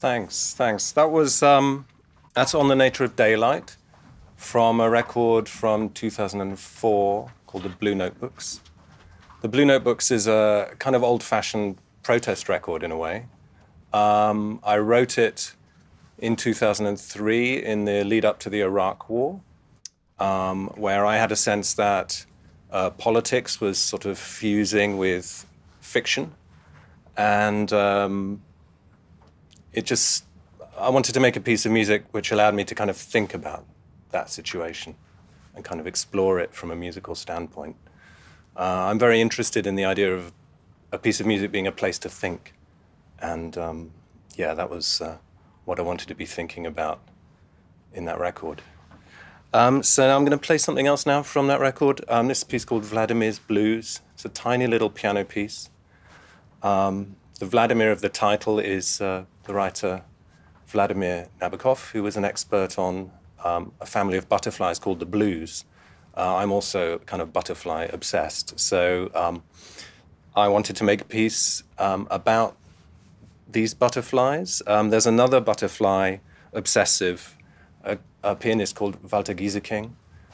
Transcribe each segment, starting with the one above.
Thanks, thanks. That was um, that's on the nature of daylight from a record from 2004 called the Blue Notebooks. The Blue Notebooks is a kind of old-fashioned protest record in a way. Um, I wrote it in 2003 in the lead up to the Iraq War, um, where I had a sense that uh, politics was sort of fusing with fiction, and um, it just I wanted to make a piece of music which allowed me to kind of think about that situation and kind of explore it from a musical standpoint. Uh, I'm very interested in the idea of a piece of music being a place to think, and um, yeah, that was uh, what I wanted to be thinking about in that record. Um, so I'm going to play something else now from that record. Um, this piece called Vladimir's Blues. It's a tiny little piano piece. Um, the Vladimir of the title is uh, the writer Vladimir Nabokov, who was an expert on um, a family of butterflies called the blues. Uh, I'm also kind of butterfly obsessed. So um, I wanted to make a piece um, about these butterflies. Um, there's another butterfly obsessive, a, a pianist called Walter Gieseking,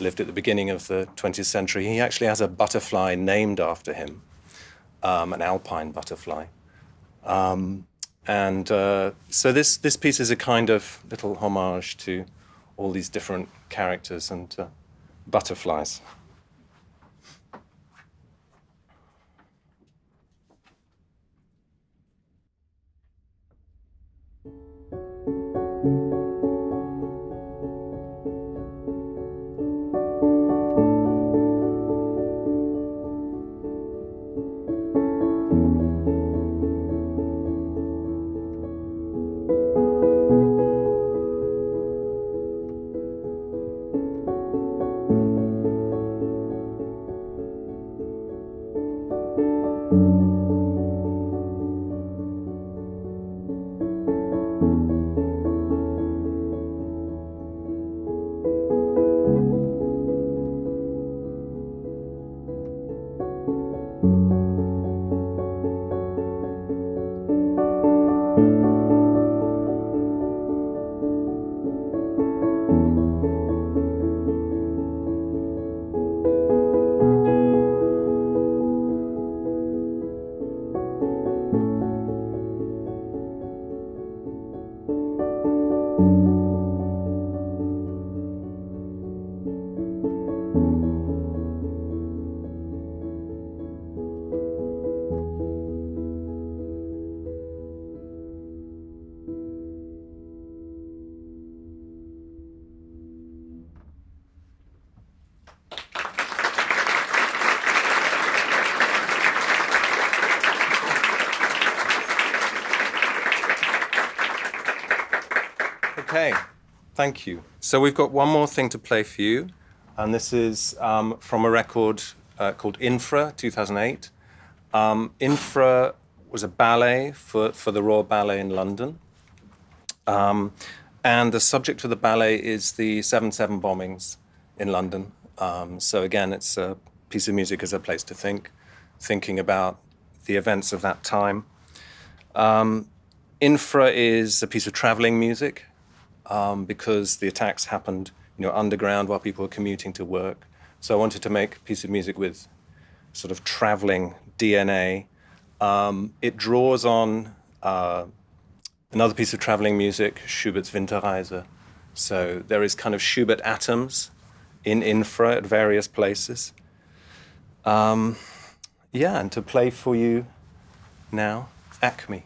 lived at the beginning of the 20th century. He actually has a butterfly named after him, um, an alpine butterfly. Um, and uh, so this, this piece is a kind of little homage to all these different characters and uh, butterflies. Thank you. So we've got one more thing to play for you, and this is um, from a record uh, called Infra 2008. Um, Infra was a ballet for, for the Royal Ballet in London. Um, and the subject of the ballet is the 7 7 bombings in London. Um, so, again, it's a piece of music as a place to think, thinking about the events of that time. Um, Infra is a piece of traveling music um, because the attacks happened, you know, underground while people were commuting to work. So I wanted to make a piece of music with sort of traveling DNA. Um, it draws on uh, another piece of traveling music, Schubert's Winterreise. So there is kind of Schubert atoms in infra at various places. Um, yeah, and to play for you now, Acme.